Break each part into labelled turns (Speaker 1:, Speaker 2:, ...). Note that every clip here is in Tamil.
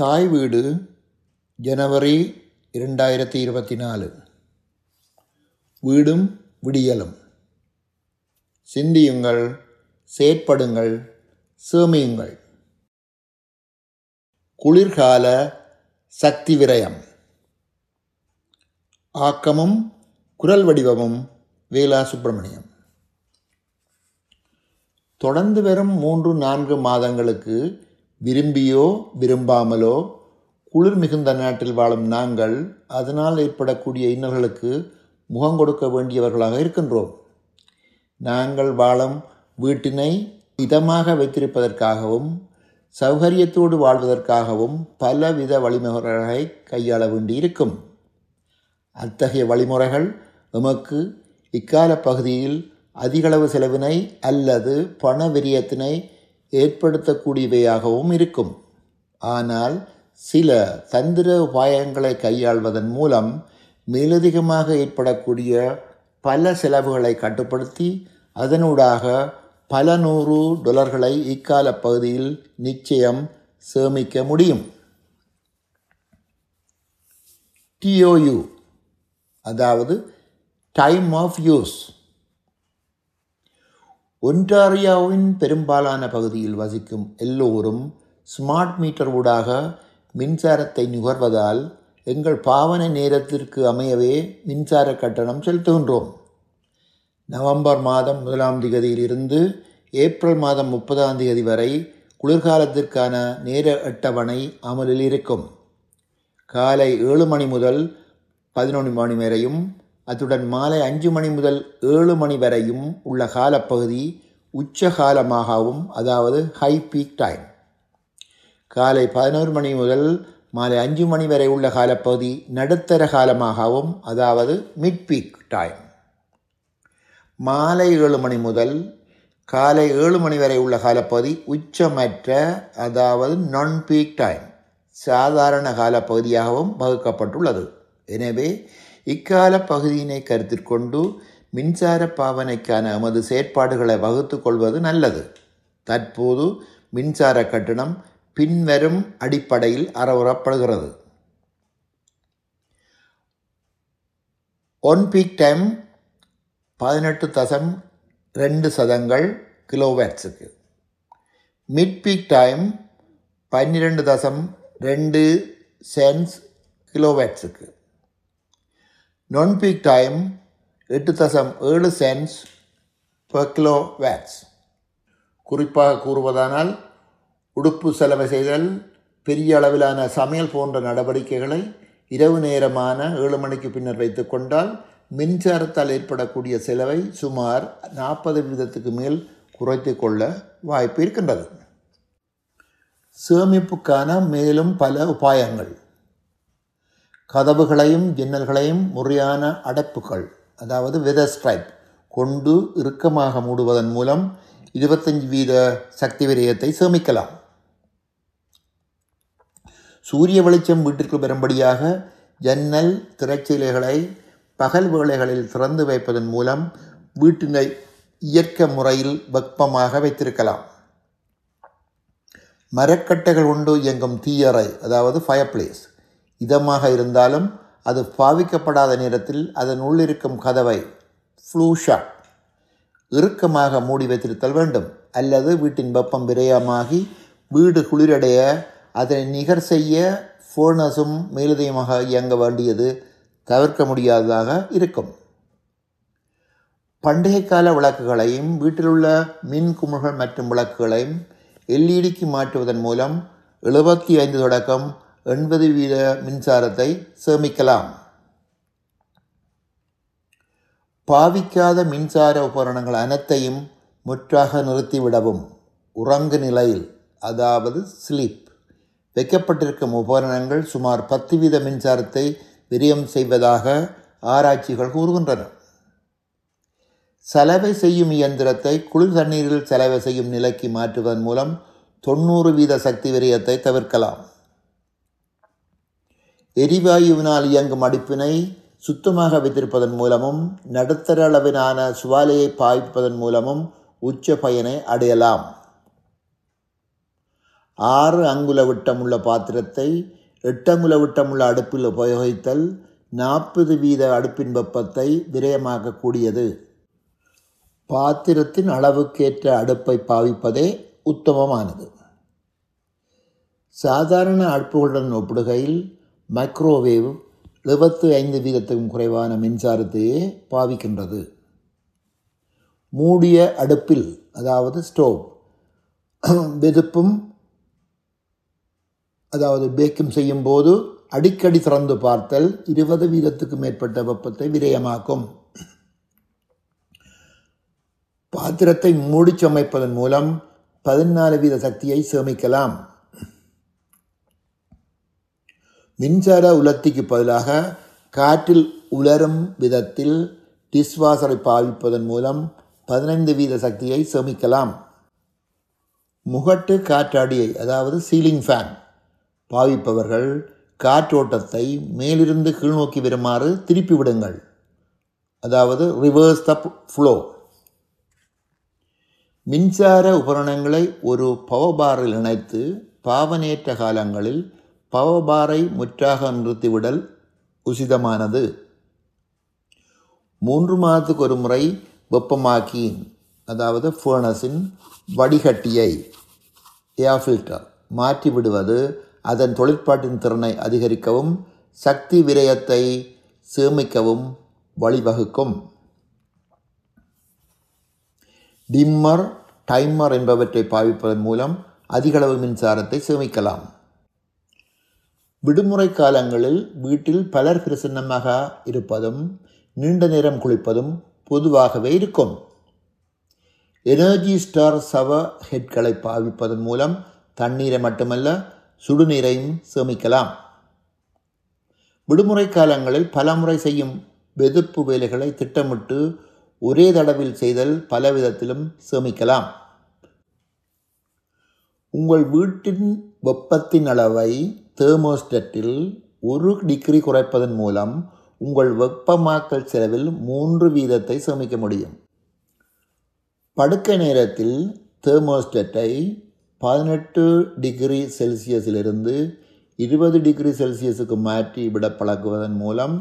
Speaker 1: தாய் வீடு ஜனவரி இரண்டாயிரத்தி இருபத்தி நாலு வீடும் விடியலும். சிந்தியுங்கள் செயற்படுங்கள் சேமியுங்கள். குளிர்கால சக்தி விரயம் ஆக்கமும் குரல் வடிவமும் வேலா சுப்பிரமணியம். தொடர்ந்து வரும் மூன்று நான்கு மாதங்களுக்கு விரும்பியோ விரும்பாமலோ குளிர் மிகுந்த நாட்டில் வாழும் நாங்கள் அதனால் ஏற்படக்கூடிய இன்னல்களுக்கு முகம் கொடுக்க வேண்டியவர்களாக இருக்கின்றோம். நாங்கள் வாழும் வீட்டினை இதமாக வைத்திருப்பதற்காகவும் சௌகரியத்தோடு வாழ்வதற்காகவும் பலவித வழிமுறைகளை கையாள வேண்டியிருக்கும். அத்தகைய வழிமுறைகள் எமக்கு இக்கால பகுதியில் அதிகளவு செலவினை அல்லது பண விரியத்தினை ஏற்படுத்தக்கூடியவையாகவும் இருக்கும். ஆனால் சில தந்திர உபாயங்களை கையாள்வதன் மூலம் மேலதிகமாக ஏற்படக்கூடிய பல செலவுகளை கட்டுப்படுத்தி அதனூடாக பல நூறு டொலர்களை இக்கால பகுதியில் நிச்சயம் சேமிக்க முடியும். டிஓயு அதாவது டைம் ஆஃப் யூஸ் ஒன்டாரியாவின் பெரும்பாலான பகுதியில் வசிக்கும் எல்லோரும் ஸ்மார்ட் மீட்டர் ஊடாக மின்சாரத்தை நுகர்வதால் எங்கள் பாவனை நேரத்திற்கு அமையவே மின்சார கட்டணம் செலுத்துகின்றோம். நவம்பர் மாதம் முதலாம் தேதியிலிருந்து ஏப்ரல் மாதம் முப்பதாம் தேதி வரை குளிர்காலத்திற்கான நேர அட்டவணை அமலில் இருக்கும். காலை ஏழு மணி முதல் பதினொன்று மணி வரையும் அத்துடன் மாலை அஞ்சு மணி முதல் ஏழு மணி வரையும் உள்ள காலப்பகுதி உச்ச காலமாகவும் அதாவது ஹை பீக் டைம் காலை பதினோரு மணி முதல் மாலை அஞ்சு மணி வரை உள்ள காலப்பகுதி நடுத்தர காலமாகவும் அதாவது மிட் பீக் டைம் மாலை ஏழு மணி முதல் காலை ஏழு மணி வரை உள்ள காலப்பகுதி உச்சமற்ற அதாவது நான் பீக் டைம் சாதாரண காலப்பகுதியாகவும் வகுக்கப்பட்டுள்ளது. எனவே இக்கால பகுதியினை கருத்தில் கொண்டு மின்சார பாவனைக்கான எமது செயற்பாடுகளை வகுத்து கொள்வது நல்லது. தற்போது மின்சார கட்டணம் பின்வரும் அடிப்படையில் அறவுறப்படுகிறது. ஒன் பீக் டைம் பதினெட்டு தசம் ரெண்டு சதங்கள் கிலோவேட்ஸுக்கு. மிட் பீக் டைம் பன்னிரெண்டு தசம் ரெண்டு சென்ஸ் கிலோவேட்ஸுக்கு. நான் பீக் டைம் எட்டு தசம் ஏழு சென்ஸ் பர் கிலோ வேட்ஸ் குறிப்பாக கூறுவதானால் உடுப்பு செலவு செய்தல் பெரிய அளவிலான சமையல் போன்ற நடவடிக்கைகளை இரவு நேரமான ஏழு மணிக்கு பின்னர் வைத்து கொண்டால் மின்சாரத்தால் ஏற்படக்கூடிய செலவை சுமார் நாற்பது வீதத்துக்கு மேல் குறைத்து கொள்ள வாய்ப்பு இருக்கின்றது. சேமிப்புக்கான மேலும் பல உபாயங்கள். கதவுகளையும் ஜன்னல்களையும் முறையான அடைப்புகள் அதாவது வெதர் ஸ்ட்ரைப் கொண்டு இறுக்கமாக மூடுவதன் மூலம் இருபத்தஞ்சு வீத சக்தி விரயத்தை சேமிக்கலாம். சூரிய வெளிச்சம் வீட்டிற்கு வரும்படியாக ஜன்னல் திரைச்சீலைகளை பகல் வேளைகளில் திறந்து வைப்பதன் மூலம் வீட்டினை இயற்கை முறையில் வெப்பமாக வைத்திருக்கலாம். மரக்கட்டைகள் கொண்டு இயங்கும் தீயறை அதாவது ஃபயர் பிளேஸ் இதமாக இருந்தாலும் அது பாவிக்கப்படாத நேரத்தில் அதன் உள்ளிருக்கும் கதவை ஃப்ளூஷா இறுக்கமாக மூடி வைத்திருத்தல் வேண்டும். அல்லது வீட்டின் வெப்பம் விரயமாகி வீடு குளிரடைய அதனை நிகர் செய்ய ஃபோனஸும் மேலதிகமாக இயங்க வேண்டியது தவிர்க்க முடியாததாக இருக்கும். பண்டிகை கால விளக்குகளையும் வீட்டிலுள்ள மின் குமிழ்கள் மற்றும் விளக்குகளையும் எல்இடிக்கு மாற்றுவதன் மூலம் எழுபத்தி ஐந்து தொடக்கம் எண்பது வீத மின்சாரத்தை சேமிக்கலாம். பாவிக்காத மின்சார உபகரணங்கள் அனைத்தையும் முற்றாக நிறுத்திவிடவும். உறங்கு நிலையில் அதாவது ஸ்லீப் வைக்கப்பட்டிருக்கும் உபகரணங்கள் சுமார் பத்து வீத மின்சாரத்தை விரியம் செய்வதாக ஆராய்ச்சிகள் கூறுகின்றன. சலவை செய்யும் இயந்திரத்தை குளிர் தண்ணீரில் சலவை செய்யும் நிலைக்கு மாற்றுவதன் மூலம் தொண்ணூறு வீத சக்தி விரயத்தை தவிர்க்கலாம். எரிவாயுவினால் இயங்கும் அடுப்பினை சுத்தமாக வைத்திருப்பதன் மூலமும் நடுத்தர அளவிலான சுவாலையை பாய்ப்பதன் மூலமும் உச்ச பயனை அடையலாம். ஆறு அங்குல விட்டமுள்ள பாத்திரத்தை எட்டங்குல விட்டமுள்ள அடுப்பில் உபயோகித்தல் நாற்பது வீத அடுப்பின் வெப்பத்தை விரயமாக்கக்கூடியது. பாத்திரத்தின் அளவுக்கேற்ற அடுப்பை பாவிப்பதே உத்தமமானது. சாதாரண அடுப்புகளுடன் ஒப்பிடுகையில் மைக்ரோவேவ் எழுபத்து ஐந்து வீதத்துக்கும் குறைவான மின்சாரத்தையே பாவிக்கின்றது. மூடிய அடுப்பில் அதாவது ஸ்டோவ் வெதுப்பும் அதாவது பேக்கிங் செய்யும் போது அடிக்கடி திறந்து பார்த்தல் இருபது வீதத்துக்கு மேற்பட்ட வெப்பத்தை விரயமாக்கும். பாத்திரத்தை மூடிச்சமைப்பதன் மூலம் பதினாலு வீத சக்தியை சேமிக்கலாம். மின்சார உலர்த்திக்கு பதிலாக காற்றில் உலரும் விதத்தில் டிஷ்வாஷரை பாவிப்பதன் மூலம் பதினைந்து வீத சக்தியை சேமிக்கலாம். முகட்டு காற்றாடியை அதாவது சீலிங் ஃபேன் பாவிப்பவர்கள் காற்றோட்டத்தை மேலிருந்து கீழ்நோக்கி வருமாறு திருப்பி விடுங்கள் அதாவது ரிவர்ஸ் த ஃப்ளோ மின்சார உபகரணங்களை ஒரு பவபாரில் இணைத்து பாவனேற்ற காலங்களில் பவபாரை முற்றாக நிறுத்திவிடல் உசிதமானது. மூன்று மாதத்துக்கு ஒரு முறை வெப்பமாக்கி அதாவது ஃபேர்னஸின் வடிகட்டியை ஏர் ஃபில்டர் மாற்றிவிடுவது அதன் தொழிற்பாட்டின் திறனை அதிகரிக்கவும் சக்தி விரயத்தை சேமிக்கவும் வழிவகுக்கும். டிம்மர் டைமர் என்பவற்றை பாவிப்பதன் மூலம் அதிகளவு மின்சாரத்தை சேமிக்கலாம். விடுமுறை காலங்களில் வீட்டில் பலர் பிரசன்னமாக இருப்பதும் நீண்ட நேரம் குளிப்பதும் பொதுவாகவே இருக்கும். எனர்ஜி ஸ்டார் சவ ஹெட்களை பாவிப்பதன் மூலம் தண்ணீரை மட்டுமல்ல சுடுநீரையும் சேமிக்கலாம். விடுமுறை காலங்களில் பலமுறை செய்யும் வெதுப்பு வேலைகளை திட்டமிட்டு ஒரே தடவில் செய்தல் பல விதத்திலும் சேமிக்கலாம். உங்கள் வீட்டின் வெப்பத்தின் அளவை தேர்மோஸ்டட்டில் ஒரு டிகிரி குறைப்பதன் மூலம் உங்கள் வெப்பமாக்கல் செலவில் மூன்று வீதத்தை சேமிக்க முடியும். படுக்கை நேரத்தில் தேர்மோஸ்டட்டை பதினெட்டு டிகிரி செல்சியஸிலிருந்து இருபது டிகிரி செல்சியஸுக்கு மாற்றி விட பழக்குவதன் மூலம்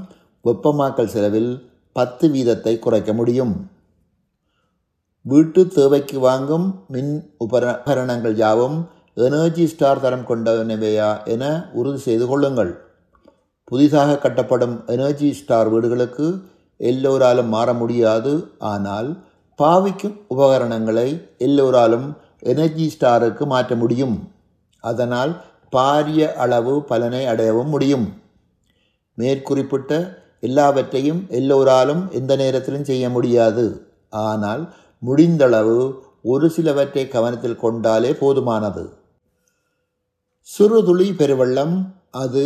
Speaker 1: வெப்பமாக்கல் செலவில் பத்து வீதத்தை குறைக்க முடியும். வீட்டு தேவைக்கு வாங்கும் மின் உபகரணங்கள் யாவும் எனர்ஜி ஸ்டார் தரம் கொண்டனவையா என உறுதி செய்து கொள்ளுங்கள். புதிதாக கட்டப்படும் எனர்ஜி ஸ்டார் வீடுகளுக்கு எல்லோராலும் மாற முடியாது. ஆனால் பாவிக்கும் உபகரணங்களை எல்லோராலும் எனர்ஜி ஸ்டாருக்கு மாற்ற முடியும். அதனால் பாரிய அளவு பலனை அடையவும் முடியும். மேற்குறிப்பிட்ட எல்லாவற்றையும் எல்லோராலும் எந்த நேரத்திலும் செய்ய முடியாது. ஆனால் முடிந்தளவு ஒரு சிலவற்றை கவனத்தில் கொண்டாலே போதுமானது. சிறுதுளி பெருவெள்ளம் அது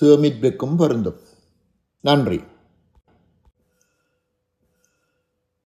Speaker 1: சுவமிப்பிற்கும் பொருந்தும். நன்றி.